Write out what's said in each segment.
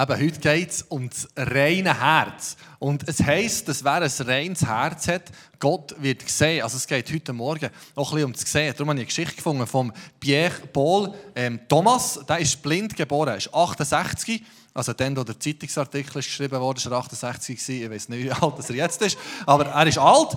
Eben, heute geht es um das reine Herz. Und es heisst, dass wer ein reines Herz hat, Gott wird sehen. Also es geht heute Morgen noch ein bisschen um das Sehen. Darum habe ich eine Geschichte gefunden von Pierre Paul ähm, Thomas. Der ist blind geboren, ist 68. Also dann, wo der Zeitungsartikel geschrieben wurde, war er 68 gewesen. Ich weiß nicht, wie alt er jetzt ist, aber er ist alt.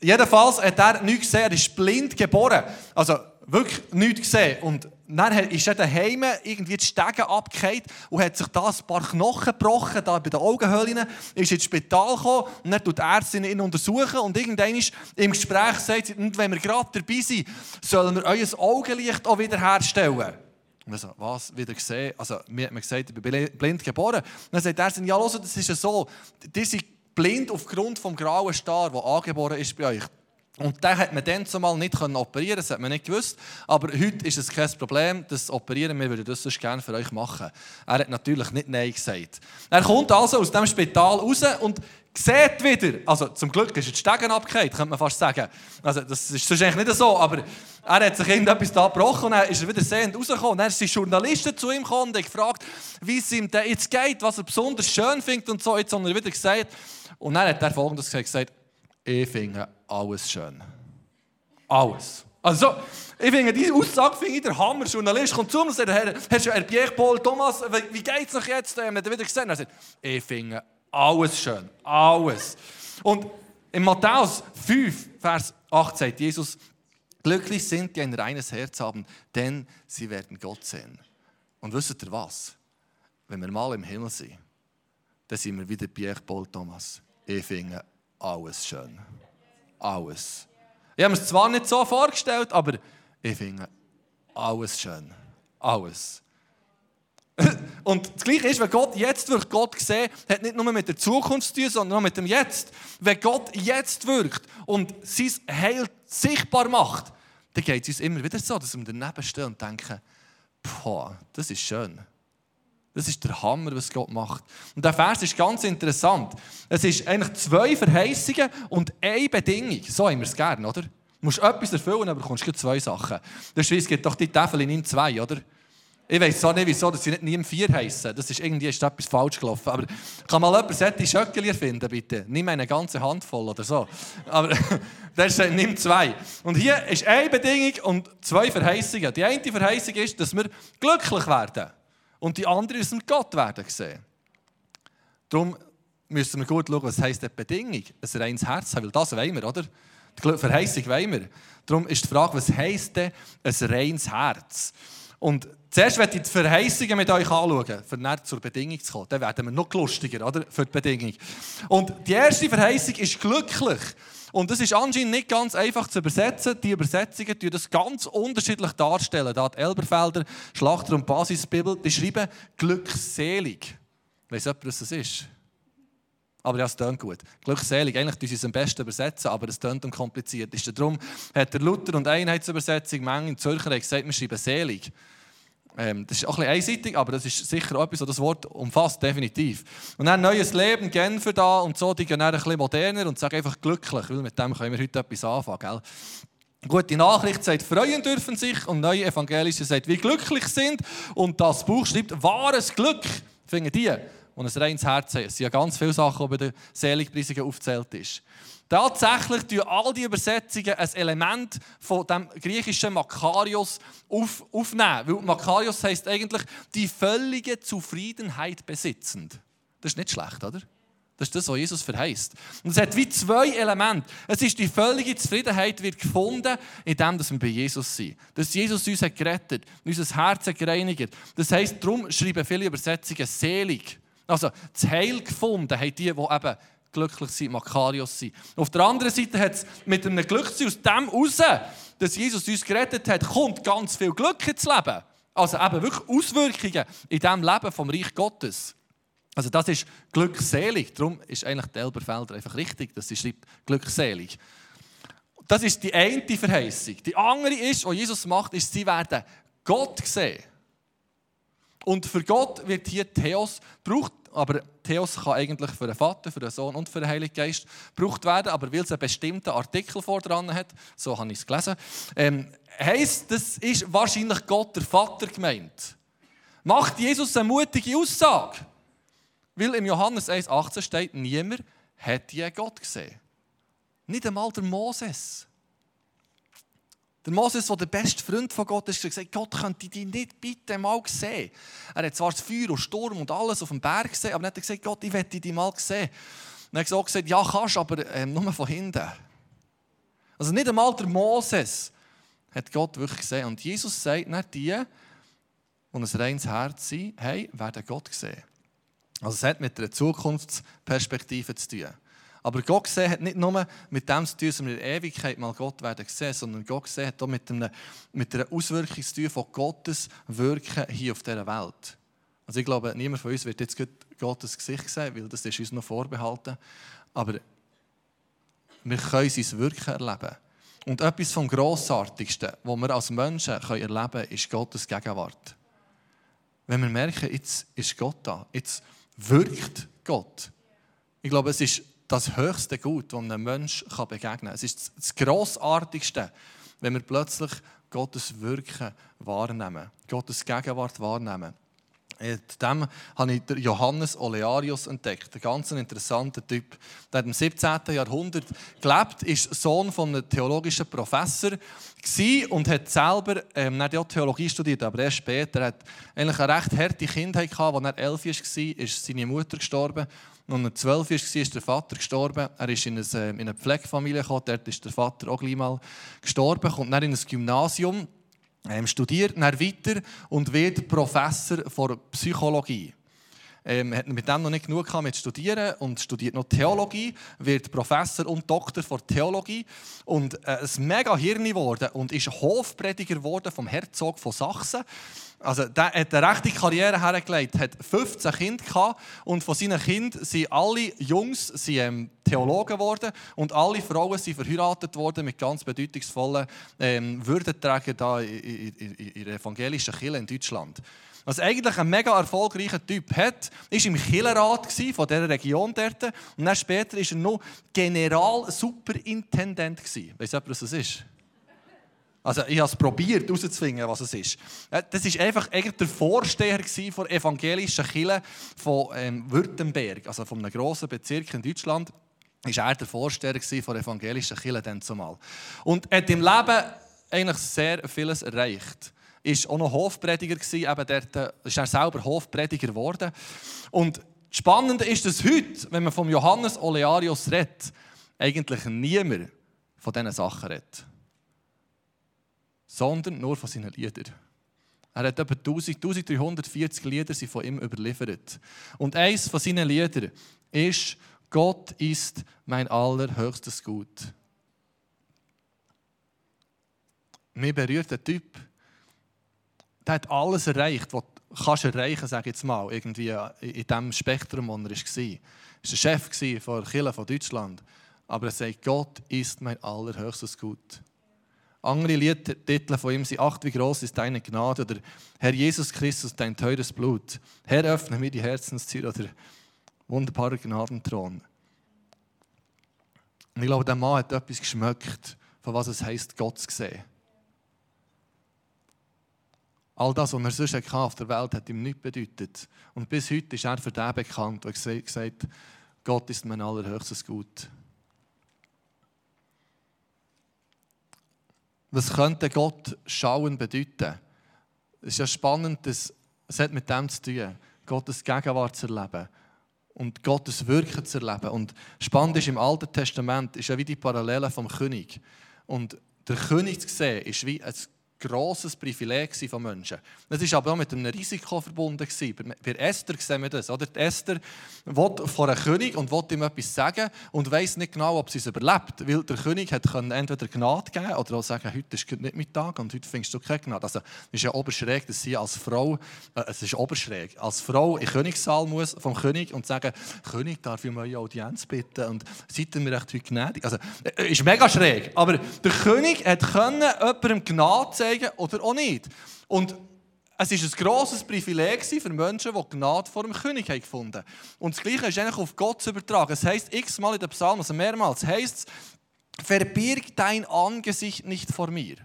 Jedenfalls hat er nichts gesehen, er ist blind geboren. Also wirklich nichts gesehen. Und dann ist er daheim irgendwie die Stege abgekehrt und hat sich da ein paar Knochen gebrochen, da bei den Augenhöhlen, ist ins Spital gekommen und dann tut die Ärztin ihn untersuchen und irgendwann ist im Gespräch sagt sie, wenn wir gerade dabei sind, sollen wir euer Augenlicht auch wieder herstellen. Und er so, was, wieder gesehen? Also, mir hat man gesagt, ich bin blind geboren. Und dann sagt er, ja, los, das ist ja so, die sind blind aufgrund des grauen Star, der angeboren ist bei euch. Und den hat man dann zumal nicht operieren das hat man nicht gewusst. Aber heute ist es kein Problem, das Operieren, wir würden das sonst gerne für euch machen. Er hat natürlich nicht Nein gesagt. Er kommt also aus dem Spital raus und sieht wieder, also zum Glück ist er die Stegen abgekehrt, könnte man fast sagen. Also das ist sonst eigentlich nicht so, aber er hat sich irgendetwas da gebrochen und dann ist er wieder sehend rausgekommen. Und dann sind Journalisten zu ihm gekommen und gefragt, wie es ihm jetzt geht, was er besonders schön findet und so. Jetzt hat er wieder gesagt, und dann hat er folgendes gesagt, ich finde alles schön. Alles. Also, ich finde, diese Aussage finde ich der Hammer. Journalist kommt zu mir und sagt, Herr, Herr Pierre Paul Thomas, wie geht es noch jetzt? Er hat wieder gesehen. Er sagt, ich finde alles schön. Alles. Und in Matthäus 5, Vers 8 sagt Jesus, glücklich sind die ein reines Herz haben, denn sie werden Gott sehen. Und wisst ihr was? Wenn wir mal im Himmel sind, dann sind wir wieder Pierre Paul Thomas. Ich finde alles schön. Alles. Ich habe mir es zwar nicht so vorgestellt, aber ich finde alles schön. Alles. Und das Gleiche ist, wenn Gott jetzt wirkt, Gott sehen, hat nicht nur mit der Zukunft zu tun, sondern auch mit dem Jetzt. Wenn Gott jetzt wirkt und sein Heil sichtbar macht, dann geht es uns immer wieder so, dass wir daneben stehen und denken, boah, das ist schön. Das ist der Hammer, was Gott macht. Und der Vers ist ganz interessant. Es ist eigentlich zwei Verheißungen und eine Bedingung. So haben wir es gerne, oder? Du musst etwas erfüllen, aber du bekommst zwei Sachen. Der Schweiz gibt doch die Tafel in zwei, oder? Ich weiß auch nicht, wieso dass sie nicht nie im Vier heißen. Das ist irgendwie ist etwas falsch gelaufen. Aber kann mal jemand solche Schöckeli erfinden, bitte? Nimm eine ganze Handvoll oder so. Aber das ist, nimm zwei. Und hier ist eine Bedingung und zwei Verheißungen. Die eine Verheißung ist, dass wir glücklich werden. Und die andere ist, dass Gott werden sehen. Darum müssen wir gut schauen, was heisst die Bedingung. Ein reines Herz weil das wollen wir, oder? Die Verheißung wollen wir. Darum ist die Frage, was heisst denn ein reines Herz? Und zuerst werde ich die Verheißungen mit euch anschauen, für näher zur Bedingung zu kommen. Dann werden wir noch lustiger, oder? Für die Bedingung. Und die erste Verheißung ist glücklich. Und das ist anscheinend nicht ganz einfach zu übersetzen. Die Übersetzungen die das ganz unterschiedlich darstellen. Da die Elberfelder, Schlachter und Basisbibel, die schreiben glückselig. Weiss jemand, was das ist? Aber ja, es klingt gut. Glückselig, eigentlich tun sie es am besten übersetzen, aber es klingt kompliziert. Ist darum hat der Luther und Einheitsübersetzung, Menge in Zürcher, gesagt, wir schreiben selig. Ähm, das ist auch ein bisschen einseitig, aber das ist sicher etwas, was das Wort umfasst, definitiv. Und dann neues Leben, Genfer da und so, die gehen dann ein bisschen moderner und sagen einfach glücklich, weil mit dem können wir heute etwas anfangen. Gell? Gute Nachricht sagt, freuen dürfen sich und neue Evangelische sagt, wie glücklich sind. Und das Buch schreibt, wahres Glück, finden die, und ein reines Herz haben. Es sind ja ganz viele Sachen, die bei den Seligpreisungen aufgezählt ist. Tatsächlich tun all die Übersetzungen ein Element von dem griechischen Makarios auf, aufnehmen. Weil Makarios heisst eigentlich die völlige Zufriedenheit besitzend. Das ist nicht schlecht, oder? Das ist das, was Jesus verheißt. Und es hat wie zwei Elemente. Es ist die völlige Zufriedenheit wird gefunden, indem wir bei Jesus sind. Dass Jesus uns hat gerettet, unser Herz hat gereinigt. Das heisst, darum schreiben viele Übersetzungen selig. Also, das Heil gefunden haben die, die eben glücklich sind, Makarios sind. Auf der anderen Seite hat es mit einem Glück aus dem raus, dass Jesus uns gerettet hat, kommt ganz viel Glück ins Leben. Also eben wirklich Auswirkungen in diesem Leben vom Reich Gottes. Also das ist glückselig. Darum ist eigentlich der Elberfelder einfach richtig, dass sie schreibt glückselig. Das ist die eine Verheißung. Die andere ist, was Jesus macht, ist, sie werden Gott sehen. Und für Gott wird hier Theos gebraucht. Aber Theos kann eigentlich für den Vater, für den Sohn und für den Heiligen Geist gebraucht werden, aber weil es einen bestimmten Artikel vor dran hat, so habe ich es gelesen, ähm, heisst, das ist wahrscheinlich Gott, der Vater, gemeint. Macht Jesus eine mutige Aussage? Weil im Johannes 1,18 steht, niemand hat je Gott gesehen. Nicht einmal der Moses. Der Moses, der der beste Freund von Gott ist, hat gesagt, Gott könnte dich nicht bitte mal sehen. Er hat zwar das Feuer und Sturm und alles auf dem Berg gesehen, aber er hat gesagt, Gott, ich werde dich mal sehen. Und er hat gesagt, ja kannst, aber ähm, nur von hinten. Also nicht einmal der Moses hat Gott wirklich gesehen. Und Jesus sagt nicht die, die ein reines Herz sind, hey, werden Gott sehen. Also es hat mit einer Zukunftsperspektive zu tun. Aber Gott sehen hat nicht nur mit dem zu tun, dass wir in der Ewigkeit mal Gott werden sehen, sondern Gott sehen hat auch mit einer, mit einer Auswirkung zu tun von Gottes Wirken hier auf dieser Welt. Also ich glaube, niemand von uns wird jetzt Gottes Gesicht sehen, weil das ist uns noch vorbehalten. Aber wir können sein Wirken erleben. Und etwas vom Grossartigsten, was wir als Menschen erleben können, ist Gottes Gegenwart. Wenn wir merken, jetzt ist Gott da, jetzt wirkt Gott. Ich glaube, es ist das höchste Gut, das einem Menschen begegnen kann. Es ist das Grossartigste, wenn wir plötzlich Gottes Wirken wahrnehmen, Gottes Gegenwart wahrnehmen. Dem habe ich Johannes Olearius entdeckt. Ein ganz interessanter Typ. Der hat im 17. Jahrhundert gelebt, ist Sohn von einem theologischen Professor und hat selber ähm, nicht auch Theologie studiert, aber erst später. Er hat eigentlich eine recht harte Kindheit gehabt. Als er elf war, ist seine Mutter gestorben. Und als er zwölf war, ist der Vater gestorben. Er ist in eine, äh, in eine Pflegefamilie gekommen. Dort ist der Vater auch gleich mal gestorben. Kommt dann in ein Gymnasium ähm, studiert dann weiter und wird Professor für Psychologie. Ähm, hat mit dem noch nicht genug gehabt mit Studieren und studiert noch Theologie, wird Professor und Doktor für Theologie und äh, ein mega Hirn geworden und ist Hofprediger geworden vom Herzog von Sachsen also, der hat eine rechte Karriere hergelegt, hat 15 Kinder gehabt und von seinen Kindern sind alle Jungs sind, ähm, Theologen geworden und alle Frauen sind verheiratet worden mit ganz bedeutungsvollen ähm, Würdenträgern in der evangelischen Kirche in Deutschland. Also eigentlich ein mega erfolgreicher Typ hat, ist im Kirchenrat von dieser Region dort und dann später ist er noch Generalsuperintendent gewesen. Weißt du, was das ist? Also ich habe es probiert herauszufinden, was es ist. Äh, das war einfach der Vorsteher der evangelischen Kirche von ähm, Württemberg, also von einem grossen Bezirk in Deutschland. Ist er der Vorsteher der evangelischen Kirche dann zumal. Und hat im Leben eigentlich sehr vieles erreicht. Ist auch noch Hofprediger eben dort, äh, ist er selber Hofprediger geworden. Und spannend ist, dass heute, wenn man vom Johannes Olearius redet, eigentlich niemand von diesen Sachen redet sondern nur von seinen Liedern. Er hat etwa 1340 Lieder sind von ihm überliefert. Und eines von seinen Liedern ist Gott ist mein allerhöchstes Gut. Mir berührt der Typ, der hat alles erreicht, was du kannst erreichen, sage ich jetzt mal, irgendwie in dem Spektrum, wo er war. Er war der Chef der Kirche von Deutschland. Aber er sagt, Gott ist mein allerhöchstes Gut. Andere Liedtitel von ihm sind Ach, wie groß ist deine Gnade oder Herr Jesus Christus, dein teures Blut. Herr, öffne mir die Herzenstür oder wunderbarer Gnadenthron. Und ich glaube, der Mann hat etwas geschmeckt, von was es heisst, Gott zu sehen. All das, was er sonst auf der Welt hat ihm nichts bedeutet. Und bis heute ist er für den bekannt, der gesagt Gott ist mein allerhöchstes Gut. Was könnte Gott schauen bedeuten? Es ist ja spannend, dass es hat mit dem zu tun, Gottes Gegenwart zu erleben und Gottes Wirken zu erleben. Und spannend ist, im Alten Testament ist ja wie die Parallele vom König. Und der König zu sehen, ist wie ein grosses Privileg von Menschen. Das ist aber auch mit einem Risiko verbunden. Bei Esther sehen wir das. Oder? Esther will vor einem König und will ihm etwas sagen und weiß nicht genau, ob sie es überlebt. Weil der König hat entweder Gnade geben oder auch sagen, heute ist nicht mein Tag und heute findest du keine Gnade. Also, es ist ja oberschräg, dass sie als Frau, äh, es ist oberschräg, als Frau in den Königssaal muss vom König und sagen, König, darf ich um eure Audienz bitten und seid ihr mir echt heute gnädig? Also, äh, ist mega schräg. Aber der König hat jemandem Gnade zeigen oder auch nicht. Und es ist ein grosses Privileg für Menschen, die Gnade vor dem König gefunden haben. Und das Gleiche ist eigentlich auf Gott zu übertragen. Es heisst x-mal in den Psalmen, also mehrmals, heißt es, verbirg dein Angesicht nicht vor mir.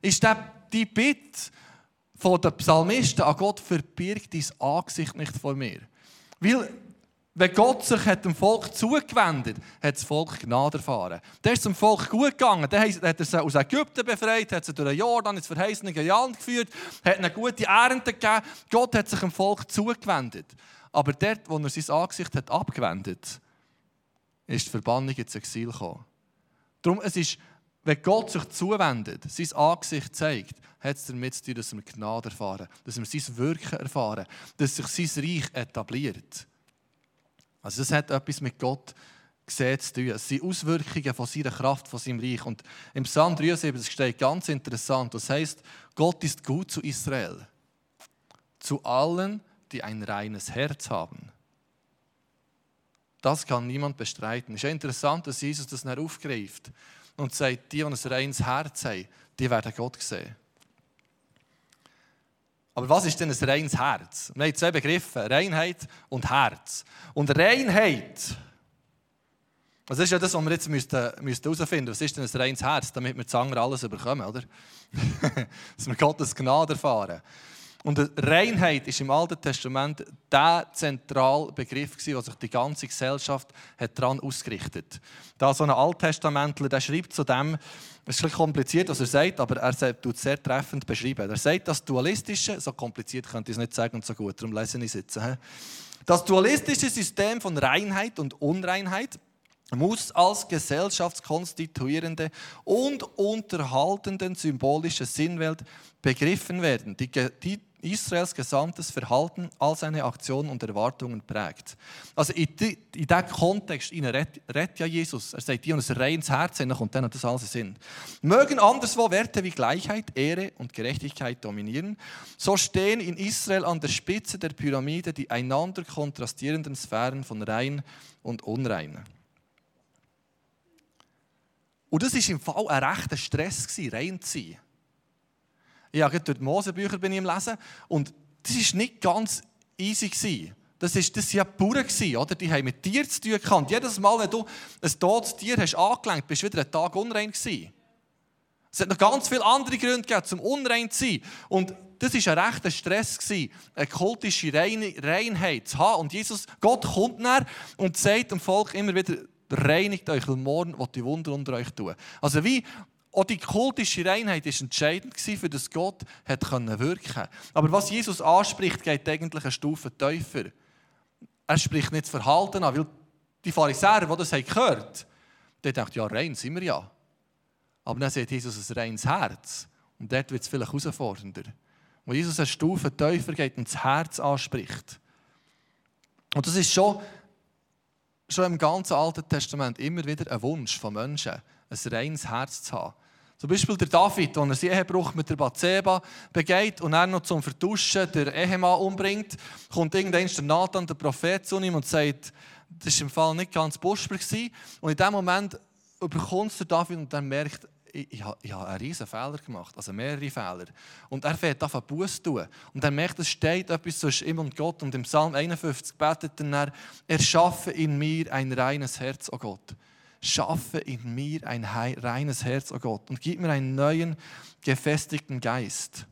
Ist das die Bitte den Psalmisten an Gott, verbirg dein Angesicht nicht vor mir? Weil wenn Gott sich hat dem Volk zugewendet hat, hat das Volk Gnade erfahren. Dann ist es dem Volk gut gegangen. Dann hat er sie aus Ägypten befreit, hat sie durch den Jordan ins verheißene Land geführt, hat eine gute Ernte gegeben. Gott hat sich dem Volk zugewendet. Aber dort, wo er sein Angesicht hat abgewendet ist die Verbannung ins Exil gekommen. Darum, es ist, wenn Gott sich zuwendet, sein Angesicht zeigt, hat es damit zu tun, dass wir Gnade erfahren, dass wir sein Wirken erfahren, dass sich sein Reich etabliert. Also das hat etwas mit Gott gesehen zu tun. Es sind Auswirkungen von seiner Kraft, von seinem Reich. Und im Psalm 73 steht ganz interessant, das heißt, Gott ist gut zu Israel, zu allen, die ein reines Herz haben. Das kann niemand bestreiten. Es ist interessant, dass Jesus das nicht aufgreift und sagt, die, die ein reines Herz haben, die werden Gott sehen. Aber was ist denn ein reines Herz? Wir haben zwei Begriffe, Reinheit und Herz. Und Reinheit, das ist ja das, was wir jetzt herausfinden müssten. Was ist denn ein reines Herz, damit wir zu alles überkommen, oder? Dass wir Gottes Gnade erfahren. Und Reinheit ist im Alten Testament der zentrale Begriff, wo sich die ganze Gesellschaft daran ausgerichtet hat. Da so ein Alttestamentler, der schreibt zu dem, es ist ein kompliziert, was er sagt, aber er tut es sehr treffend beschreiben. Er sagt, das Dualistische, so kompliziert könnte ich es nicht sagen und so gut, darum lese ich es jetzt. Das dualistische System von Reinheit und Unreinheit muss als gesellschaftskonstituierende und unterhaltende symbolische Sinnwelt begriffen werden, die, die Israels gesamtes Verhalten, all seine Aktionen und Erwartungen prägt. Also in, die, in diesem Kontext redet ja Jesus. Er sagt, die und ein reines Herz dann kommt dann das alles Sinn. Mögen anderswo Werte wie Gleichheit, Ehre und Gerechtigkeit dominieren, so stehen in Israel an der Spitze der Pyramide die einander kontrastierenden Sphären von rein und unrein. Und das war im Fall ein rechter Stress, rein zu sein. Ich habe durch die Mosebücher bin ich im Lesen und das war nicht ganz easy. Gewesen. Das waren das ja Bauern, oder? die haben mit Tieren zu tun gehabt. Jedes Mal, wenn du ein totes Tier hast angelenkt, bist du wieder einen Tag unrein gewesen. Es hat noch ganz viele andere Gründe gegeben, zum unrein zu sein. Und das war ein rechter Stress, eine kultische Reinheit zu haben. Und Jesus, Gott kommt näher und sagt dem Volk immer wieder, reinigt euch, weil morgen die Wunder unter euch tun. Also wie auch die kultische Reinheit war entscheidend für das Gott hat wirken Aber was Jesus anspricht, geht eigentlich eine Stufe tiefer. Er spricht nicht das Verhalten an, weil die Pharisäer, die das gehört haben, die denken, ja, rein sind wir ja. Aber dann sieht Jesus ein reines Herz. Und dort wird es vielleicht herausfordernder. Wo Jesus eine Stufe tiefer geht und das Herz anspricht. Und das ist schon, schon im ganzen Alten Testament immer wieder ein Wunsch von Menschen, ein reines Herz zu haben. Zum Beispiel der David, der einen Ehebruch mit der Bathseba begeht und er noch zum Vertuschen der Ehemann umbringt, kommt irgendwann der Nathan, der Prophet, zu ihm und sagt, das war im Fall nicht ganz buschbar. Und in dem Moment überkommt der David und er merkt, ich, ich, ich habe einen riesen Fehler gemacht, also mehrere Fehler. Und er fährt auf Buß tun. Und er merkt, es steht etwas zwischen ihm und Gott. Und im Psalm 51 betet er, erschaffe in mir ein reines Herz, o oh Gott schaffe in mir ein reines Herz, o oh Gott, und gib mir einen neuen, gefestigten Geist.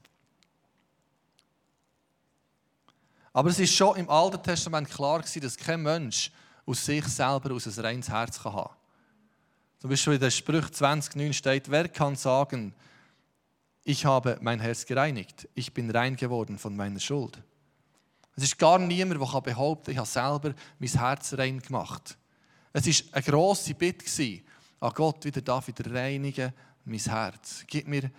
Aber es ist schon im Alten Testament klar gewesen, dass kein Mensch aus sich selber aus ein reines Herz kann haben. Zum Beispiel in der Sprüch 20,9 steht, wer kann sagen, ich habe mein Herz gereinigt, ich bin rein geworden von meiner Schuld. Es ist gar niemand, der behaupten kann, ich habe selber mein Herz rein gemacht. Es war eine grosse Bitte an Gott, wieder David reinigen mein Herz. Gib mir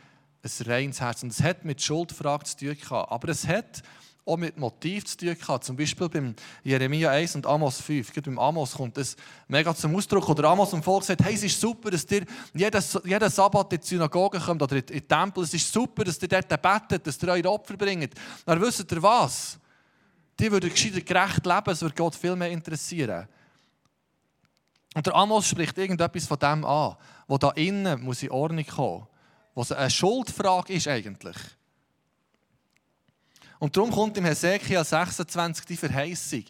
ein reines Herz. Und es hat mit Schuldfrage zu tun gehabt. Aber es hat auch mit Motiv zu tun gehabt. Zum Beispiel beim Jeremia 1 und Amos 5. Gerade beim Amos kommt das mega zum Ausdruck. Oder Amos im Volk sagt, hey, es ist super, dass ihr jeden, jeden Sabbat in die Synagoge kommt oder in den Tempel. Es ist super, dass ihr dort betet, dass ihr eure Opfer bringt. Dann wisst ihr was? Die würden gescheiter gerecht leben, es würde Gott viel mehr interessieren. Und der Amos spricht irgendetwas von dem an, wo da innen muss in Ordnung kommen, was eine Schuldfrage ist eigentlich. Und darum kommt im Hesekiel 26 die Verheißung,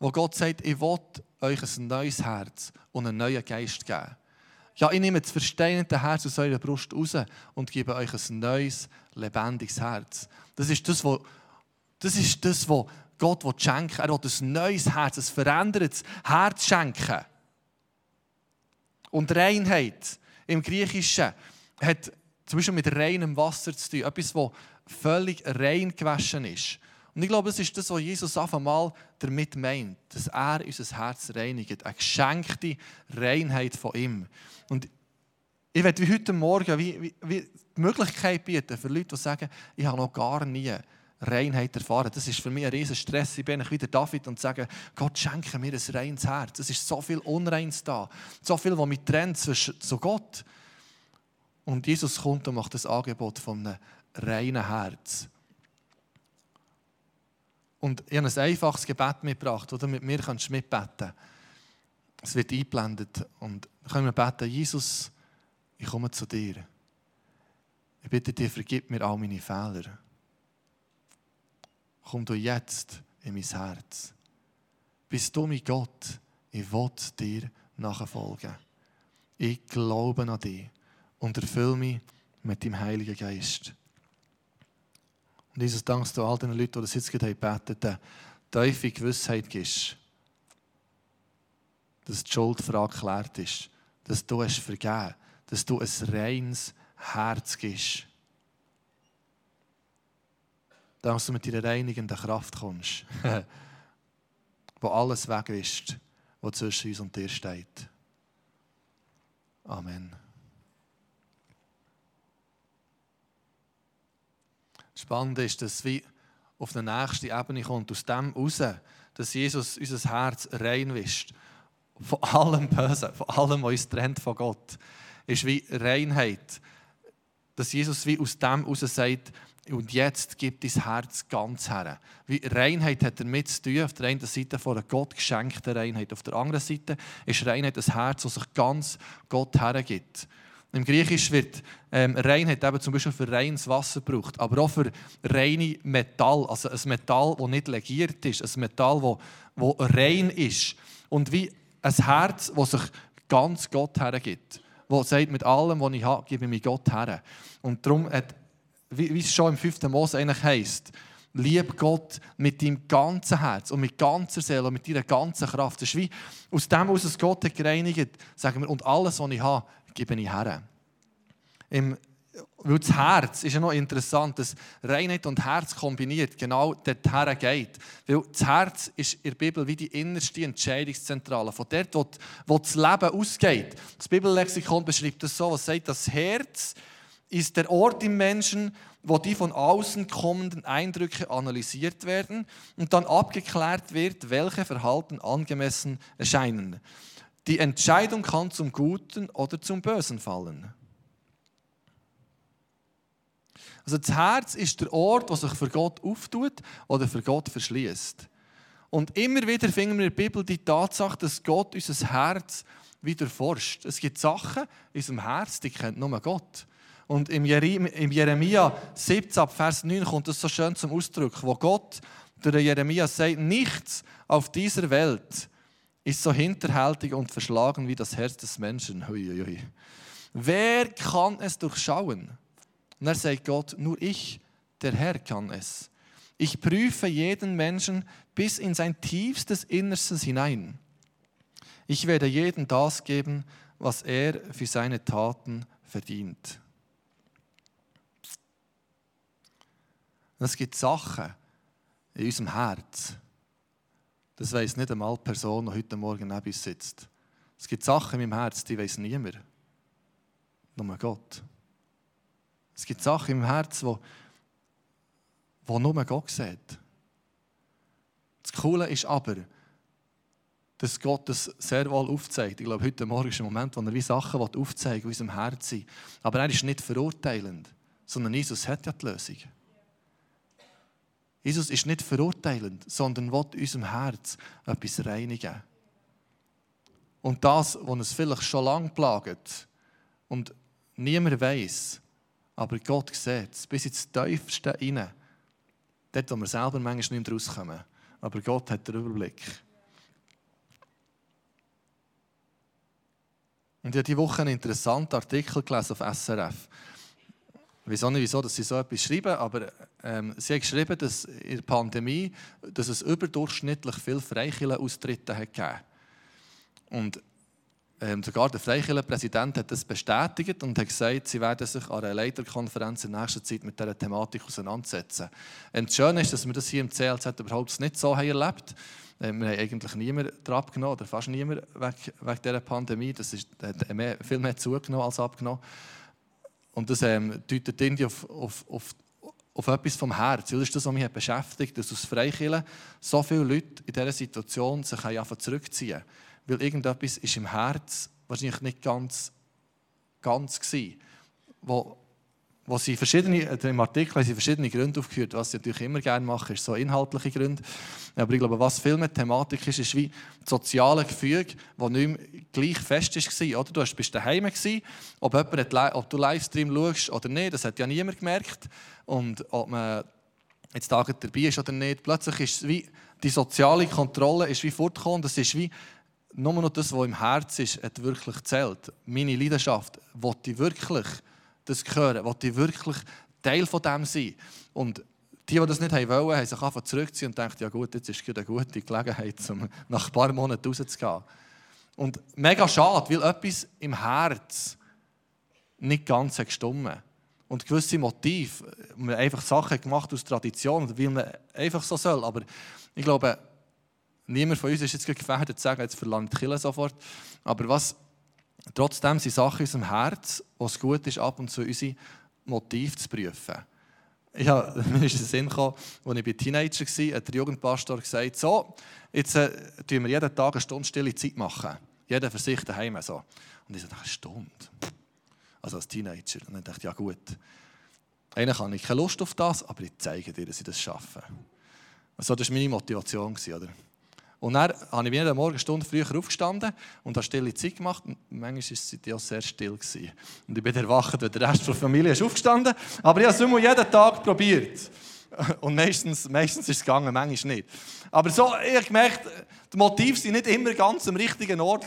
wo Gott sagt, ich will euch ein neues Herz und einen neuen Geist geben. Ja, ich nehme das versteinerte Herz aus eurer Brust raus und gebe euch ein neues, lebendiges Herz. Das ist das, was das, ist das, was Gott will schenken. Er will ein neues Herz, ein verändertes Herz schenken. Und Reinheit im Griechischen hat zum Beispiel mit reinem Wasser zu tun. Etwas, das völlig rein gewaschen ist. Und ich glaube, das ist das, was Jesus auf einmal damit meint, dass er unser Herz reinigt. Eine geschenkte Reinheit von ihm. Und ich werde wie heute Morgen wie, wie, wie die Möglichkeit bieten für Leute, die sagen, ich habe noch gar nie Reinheit erfahren. Das ist für mich ein riesen Stress. Ich bin wieder David und sage, Gott schenke mir ein reines Herz. Es ist so viel Unreins da. So viel, was mich trennt zu Gott. Und Jesus kommt und macht das Angebot von einem reinen Herz. Und ich habe ein einfaches Gebet mitgebracht, oder mit mir kannst du mitbeten. Es wird eingeblendet und dann können wir beten, Jesus, ich komme zu dir. Ich bitte dich, vergib mir all meine Fehler. Komm du jetzt in mein Herz. Bist du mein Gott, ich will dir nachfolgen. Ich glaube an dich und erfülle mich mit dem Heiligen Geist. Und Jesus, dankst du all den Leuten, die das jetzt gerade gebetet haben, tiefe Gewissheit gibst, dass die Schuld verklärt ist, dass du es vergeben dass du ein reines Herz gibst. Dass du mit deiner reinigenden Kraft kommst, wo alles weg ist, was zwischen uns und dir steht. Amen. Spannend ist, dass wir auf die nächste Ebene kommt, aus dem heraus, dass Jesus unser Herz reinwischt. Von allem Bösen, von allem, was uns trennt von Gott, ist wie Reinheit. Dass Jesus wie aus dem heraus sagt, und jetzt gibt dein Herz ganz her. Wie Reinheit hat damit zu tun, auf der einen Seite von einer Gott geschenkten Reinheit, auf der anderen Seite ist Reinheit das Herz, das sich ganz Gott hergibt. Im Griechisch wird ähm, Reinheit eben zum Beispiel für reines Wasser gebraucht, aber auch für reine Metall, also ein Metall, das nicht legiert ist, ein Metall, das rein ist. Und wie ein Herz, das sich ganz Gott hergibt, das sagt, mit allem, was ich habe, gebe ich mich Gott her. Und darum, hat, wie, es schon im 5. Mose eigentlich heisst, lieb Gott mit deinem ganzen Herz und mit ganzer Seele und mit deiner ganzen Kraft. Das ist wie aus dem, was Gott hat gereinigt, sagen wir, und alles, was ich habe, gebe ich her. Im, weil das Herz ist ja noch interessant, dass Reinheit und Herz kombiniert genau dorthin geht. Weil das Herz ist in der Bibel wie die innerste Entscheidungszentrale. Von dort, wo, wo das Leben ausgeht. Das Bibellexikon beschreibt das so, was sagt, das Herz ist der Ort im Menschen, wo die von außen kommenden Eindrücke analysiert werden und dann abgeklärt wird, welche Verhalten angemessen erscheinen. Die Entscheidung kann zum Guten oder zum Bösen fallen. Also das Herz ist der Ort, wo sich für Gott auftut oder für Gott verschließt. Und immer wieder finden wir in der Bibel die Tatsache, dass Gott unser Herz wieder forscht. Es gibt Sachen in unserem Herz, die kennt nur Gott. Und im Jeremia 17, Vers 9 kommt das so schön zum Ausdruck, wo Gott durch Jeremia sagt, nichts auf dieser Welt ist so hinterhältig und verschlagen wie das Herz des Menschen. Hui, Wer kann es durchschauen? Und er sagt Gott, nur ich, der Herr, kann es. Ich prüfe jeden Menschen bis in sein tiefstes Innerstes hinein. Ich werde jedem das geben, was er für seine Taten verdient. Es gibt Sachen in unserem Herz, das weiß nicht einmal die Person, die heute Morgen neben uns sitzt. Es gibt Sachen in meinem Herz, die weiß niemand. Nur Gott. Es gibt Sachen im Herz, wo, wo nur Gott sieht. Das Coole ist aber, dass Gott das sehr wohl aufzeigt. Ich glaube, heute Morgen ist ein Moment, wo er wie Sachen aufzeigen will, in unserem Herzen. Aber er ist nicht verurteilend, sondern Jesus hat ja die Lösung. Jesus ist nicht verurteilend, sondern will in unserem Herz etwas reinigen. Und das, was uns vielleicht schon lange plagt und niemand weiß, aber Gott sieht es bis ins Tiefste hinein. Dort, wo wir selber manchmal nicht mehr rauskommen. Aber Gott hat den Überblick. Und ich habe diese Woche einen interessanten Artikel gelesen auf SRF. Ich weiß auch nicht, wieso dass sie so etwas schreiben, aber ähm, sie haben geschrieben, dass in der Pandemie dass es überdurchschnittlich viele Freikirchenaustritte hat gegeben Und ähm, sogar der Freikirchenpräsident hat das bestätigt und hat gesagt, sie werden sich an einer Leiterkonferenz in nächster Zeit mit dieser Thematik auseinandersetzen. Und das Schöne ist, dass wir das hier im CLZ überhaupt nicht so haben erlebt haben. Wir haben eigentlich niemanden drauf genommen, oder fast niemand wegen, wegen dieser Pandemie. Das ist, hat mehr, viel mehr zugenommen als abgenommen. Und das ähm, deutet irgendwie auf, auf, auf, auf etwas vom Herz. Das ist das, was mich beschäftigt, dass aus Freikirchen so viele Leute in dieser Situation sich zurückziehen Weil irgendetwas ist im Herz wahrscheinlich nicht ganz, ganz gewesen, wo, wo sie verschiedene, äh, im Artikel haben sie verschiedene Gründe aufgeführt. Was sie natürlich immer gerne machen, ist so inhaltliche Gründe. Aber ich glaube, was viel mehr Thematik ist, ist wie das soziale Gefüge, das nicht mehr gleich fest war. Oder? Du bist daheim, gewesen, ob, jemand, ob du Livestream schaust oder nicht, das hat ja niemand gemerkt. Und ob man jetzt Tage dabei ist oder nicht, plötzlich ist es wie, die soziale Kontrolle ist wie fortgekommen. Das ist wie nur noch das, was im Herzen ist, hat wirklich zählt. Meine Leidenschaft, wollte ich wirklich das hören, will ich wirklich Teil von dem sein. Und die, die das nicht wollen, haben sich einfach zurückziehen und denken, ja gut, jetzt ist eine gute Gelegenheit, um nach ein paar Monaten rauszugehen. Und mega schade, weil etwas im Herz nicht ganz gestummen Und gewisse Motive, man einfach Sachen gemacht aus Tradition, wie man einfach so soll. Aber ich glaube, niemand von uns ist jetzt gefährdet zu sagen, jetzt verlangt Kirche sofort. Aber was Trotzdem sind Sachen in unserem Herz, wo es gut ist, ab und zu unsere Motive zu prüfen. Habe, mir ist den Sinn gekommen, als ich Teenager war, hat der Jugendpastor gesagt, so, jetzt äh, tun wir jeden Tag eine Stunde stille Zeit machen. Jeder für sich daheim. So. Und ich so, eine Stunde? Also als Teenager. Und dann dachte ich, ja gut. Eigentlich habe ich keine Lust auf das, aber ich zeige dir, dass ich das schaffe. Also das war meine Motivation. Oder? Und dann habe ich jeden Morgen eine Stunde früher aufgestanden und habe stille Zeit gemacht. Und manchmal war es ja sehr still. Und ich bin erwacht, weil der Rest der Familie ist aufgestanden. Aber ich habe es immer jeden Tag probiert. Und meistens, meistens ist es gegangen, manchmal nicht. Aber so, ich habe gemerkt, die Motive waren nicht immer ganz am richtigen Ort.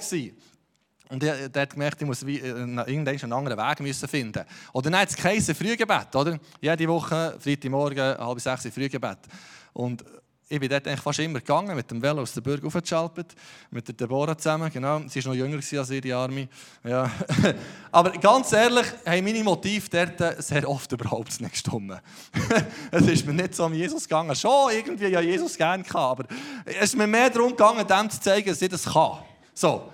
Und ich habe gemerkt, ich muss äh, irgendwann einen anderen Weg finden. Oder dann hat es geheißen, Frühgebet. Oder? Jede Woche, Freitagmorgen, halb sechs, Frühgebet. Und ich bin dort eigentlich fast immer gegangen, mit dem Velo aus der Burg aufgeschaltet, mit der Deborah zusammen, genau. Sie war noch jünger als ihre Arme. Ja. Aber ganz ehrlich, haben meine Motive dort sehr oft überhaupt nicht gestimmt. es ist mir nicht so um Jesus gegangen. Schon irgendwie ja Jesus gerne gehabt, aber es ist mir mehr darum gegangen, dem zu zeigen, dass ich das kann. So.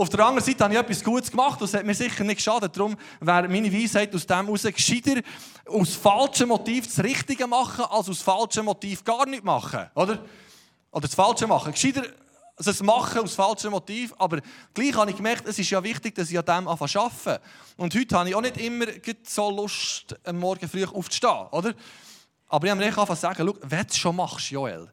Auf der anderen Seite habe ich etwas Gutes gemacht, das hat mir sicher nicht geschadet. Darum wäre meine Weisheit aus dem heraus gescheiter, aus falschem Motiv das Richtige machen, als aus falschem Motiv gar nicht machen. Oder? Oder das Falsche machen. Gescheiter also das Machen aus falschem Motiv. Aber gleich habe ich gemerkt, es ist ja wichtig, dass ich an dem arbeite. Und heute habe ich auch nicht immer so Lust, am Morgen früh aufzustehen. Oder? Aber ich habe mir einfach sagen, schau, wenn du es schon machst, Joel,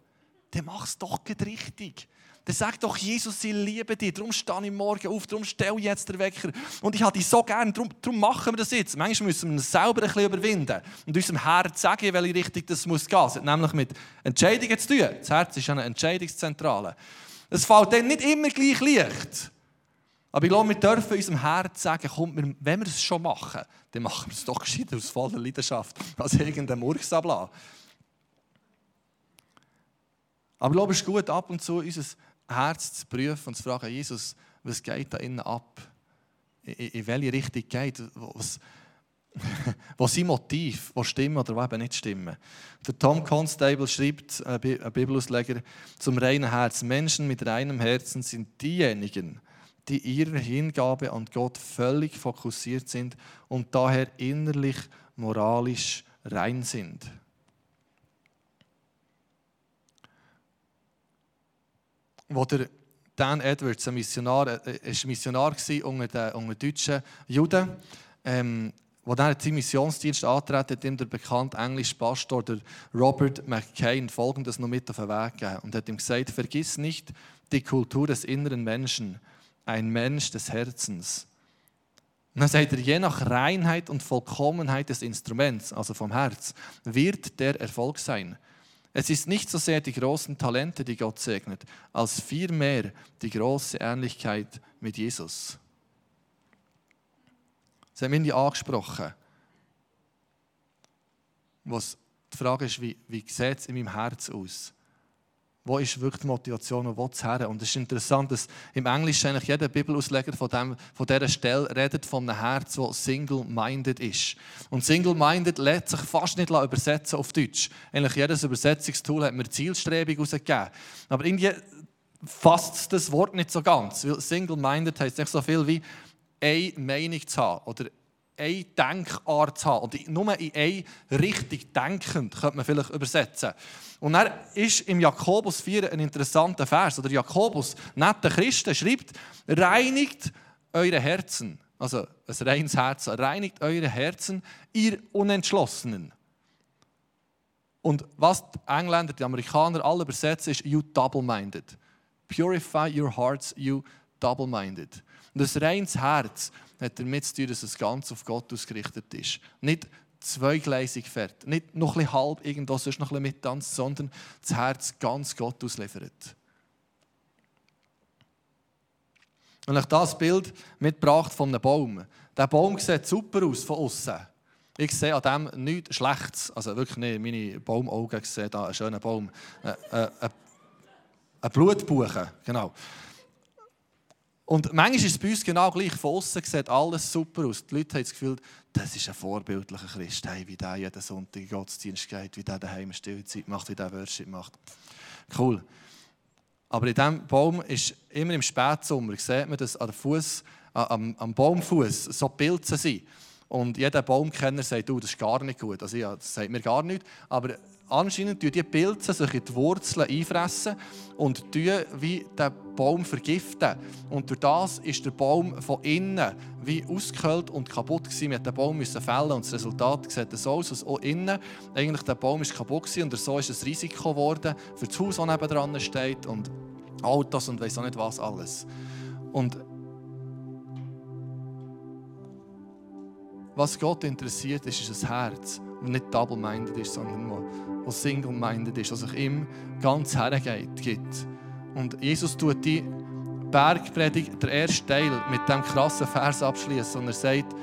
dann mach es doch richtig. Dann sag doch, Jesus, ich liebe dich, darum stehe ich morgen auf, darum stelle ich jetzt den Wecker. Und ich habe dich so gern, darum, darum machen wir das jetzt. Manchmal müssen wir uns selber ein bisschen überwinden und unserem Herz sagen, in welche Richtung das muss gehen. Es hat nämlich mit Entscheidungen zu tun. Das Herz ist eine Entscheidungszentrale. Es fällt dann nicht immer gleich leicht. Aber ich glaube, wir dürfen unserem Herz sagen, komm, wenn wir es schon machen, dann machen wir es doch gescheit aus voller Leidenschaft, als irgendein Murksabla. Aber ich glaube, es ist gut, ab und zu unser Herz zu prüfen und zu fragen, Jesus, was geht da innen ab? In, in welche Richtung geht was, was sind Motiv, was stimmen oder was eben nicht stimmen. Der Tom Constable schreibt, ein Bibelausleger, zum reinen Herz, Menschen mit reinem Herzen sind diejenigen, die ihrer Hingabe an Gott völlig fokussiert sind und daher innerlich moralisch rein sind. Wo der Dan Edwards, ein Missionar, äh, ein Missionar war unter den, unter den deutschen Juden, ähm, wo dann seinen Missionsdienst antreten, hat ihm der bekannte englische Pastor der Robert McCain folgendes noch mit auf den Weg gegeben und hat ihm gesagt, vergiss nicht die Kultur des inneren Menschen, ein Mensch des Herzens. Und dann sagt er, je nach Reinheit und Vollkommenheit des Instruments, also vom Herz, wird der Erfolg sein. Es ist nicht so sehr die großen Talente, die Gott segnet, als vielmehr die große Ähnlichkeit mit Jesus. Sie haben ihn angesprochen. Was die Frage ist, wie, wie sieht es in meinem Herz aus? Wo ist wirklich die Motivation und wo zu her? Und es ist interessant, dass im Englischen eigentlich jeder Bibelausleger von, dem, von dieser Stelle redet von einem Herz, das single-minded ist. Und single-minded lässt sich fast nicht übersetzen auf Deutsch. Eigentlich jedes Übersetzungstool hat mir Zielstrebung herausgegeben. Aber irgendwie fasst das Wort nicht so ganz. Single-minded heißt nicht so viel wie eine Meinung zu haben oder eine Denkart zu haben und nur in eine Richtung denkend, könnte man vielleicht übersetzen. Und dann ist im Jakobus 4 ein interessanter Vers. Oder Jakobus, netter Christen, schreibt, reinigt eure Herzen. Also ein reines Herz, reinigt eure Herzen, ihr Unentschlossenen. Und was die Engländer, die Amerikaner alle übersetzen, ist you double-minded. Purify your hearts, you double-minded. Und das reines Herz hat damit zu tun, dass es ganz auf Gott ausgerichtet ist. Nicht zweigleisig fährt, nicht noch ein bisschen halb irgendwo sonst noch ein bisschen mittanzt, sondern das Herz ganz Gott ausliefert. Und ich das Bild mitgebracht von einem Baum. Der Baum sieht super aus von außen. Ich sehe an dem nichts Schlechtes. Also wirklich nicht. Meine Baumaugen sehen da einen schönen Baum. Äh, äh, äh, ein Blutbuche, genau. Und manchmal ist es bei uns genau gleich. Von außen sieht alles super aus. Die Leute haben das Gefühl, das ist ein vorbildlicher Christ, hey, wie der jeden Sonntag in Gottesdienst geht, wie der daheim Stillzeit macht, wie der Worship macht. Cool. Aber in diesem Baum ist immer im Spätsommer, sieht man, dass an Fuß, am, am Baumfuß so Pilze sind. Und jeder Baumkenner sagt, du, das ist gar nicht gut. Also ja, das sagt mir gar nicht. Aber anscheinend die Pilze sich in die Wurzeln einfressen und tun wie den Baum vergiften. Und durch das ist der Baum von innen wie ausgehöhlt und kaputt gewesen. Wir den Baum müssen fällen und das Resultat sieht so aus, dass auch innen eigentlich der Baum ist kaputt gewesen und so ist es Risiko geworden für das Haus, das nebenan steht und Autos und weiß auch nicht was alles. Und was Gott interessiert, ist, ist ein Herz, das nicht double-minded ist, sondern das single-minded ist, das sich ihm ganz hergeht. Gibt. Und Jesus tut die Bergpredigt, der erste Teil, mit dem krassen Vers abschließen und er sagt,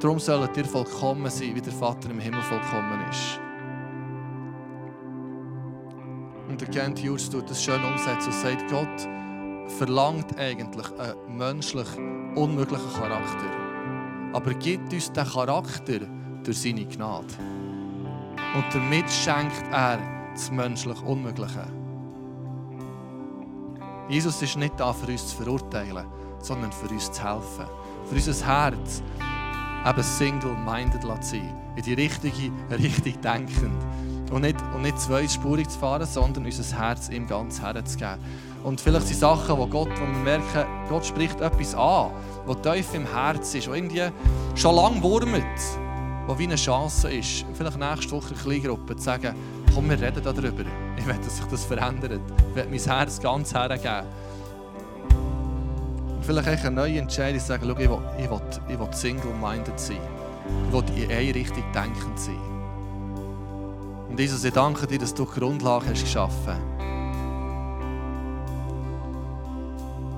darum sollt ihr vollkommen sein, wie der Vater im Himmel vollkommen ist. Und der Kent Hughes tut das schön umsetzen und sagt, Gott verlangt eigentlich einen menschlich unmöglichen Charakter aber gibt uns den Charakter durch seine Gnade. Und damit schenkt er das menschlich Unmögliche. Jesus ist nicht da, für uns zu verurteilen, sondern für uns zu helfen. Für unser Herz eben single-minded zu sein, in die richtige Richtung denkend. Und nicht, und nicht zweispurig zu fahren, sondern unser Herz ihm ganz herzugeben. Und vielleicht sind Sachen, wo Gott, wo wir merken, Gott spricht etwas an, was tief im Herz ist, was irgendwie schon lange wurmt, was wie eine Chance ist, vielleicht nächste Woche eine Kleingruppe zu sagen, komm, wir reden darüber. Ich will, dass sich das verändert. Ich will mein Herz ganz hergeben. Und vielleicht eine neue Entscheidung sagen, schau, ich will, ich will, ich will single-minded sein. Ich will in eine Richtung denkend sein. Und Jesus, ich danke dir, dass du die Grundlage hast geschaffen hast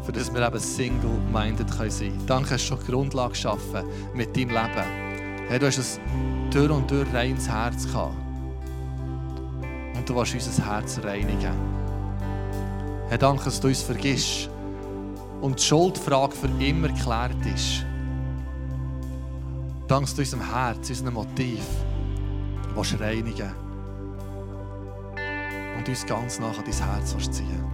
für das wir eben single-minded sein können. Danke, hast du schon die Grundlage geschaffen mit deinem Leben. Hey, du hast ein durch und durch reines Herz gehabt. Und du willst unser Herz reinigen. Herr, danke, dass du uns vergisst und die Schuldfrage für immer geklärt ist. Danke, dass du unserem Herz, unserem Motiv willst reinigen und uns ganz nach an dein Herz ziehen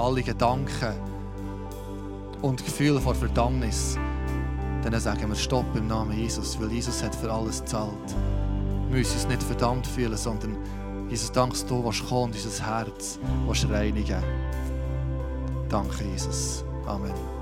alle Gedanken und Gefühle von Verdammnis, dann sagen wir Stopp im Namen Jesus, weil Jesus hat für alles gezahlt. Wir müssen uns nicht verdammt fühlen, sondern Jesus, danke, du was und unser Herz was reinigen. Danke, Jesus. Amen.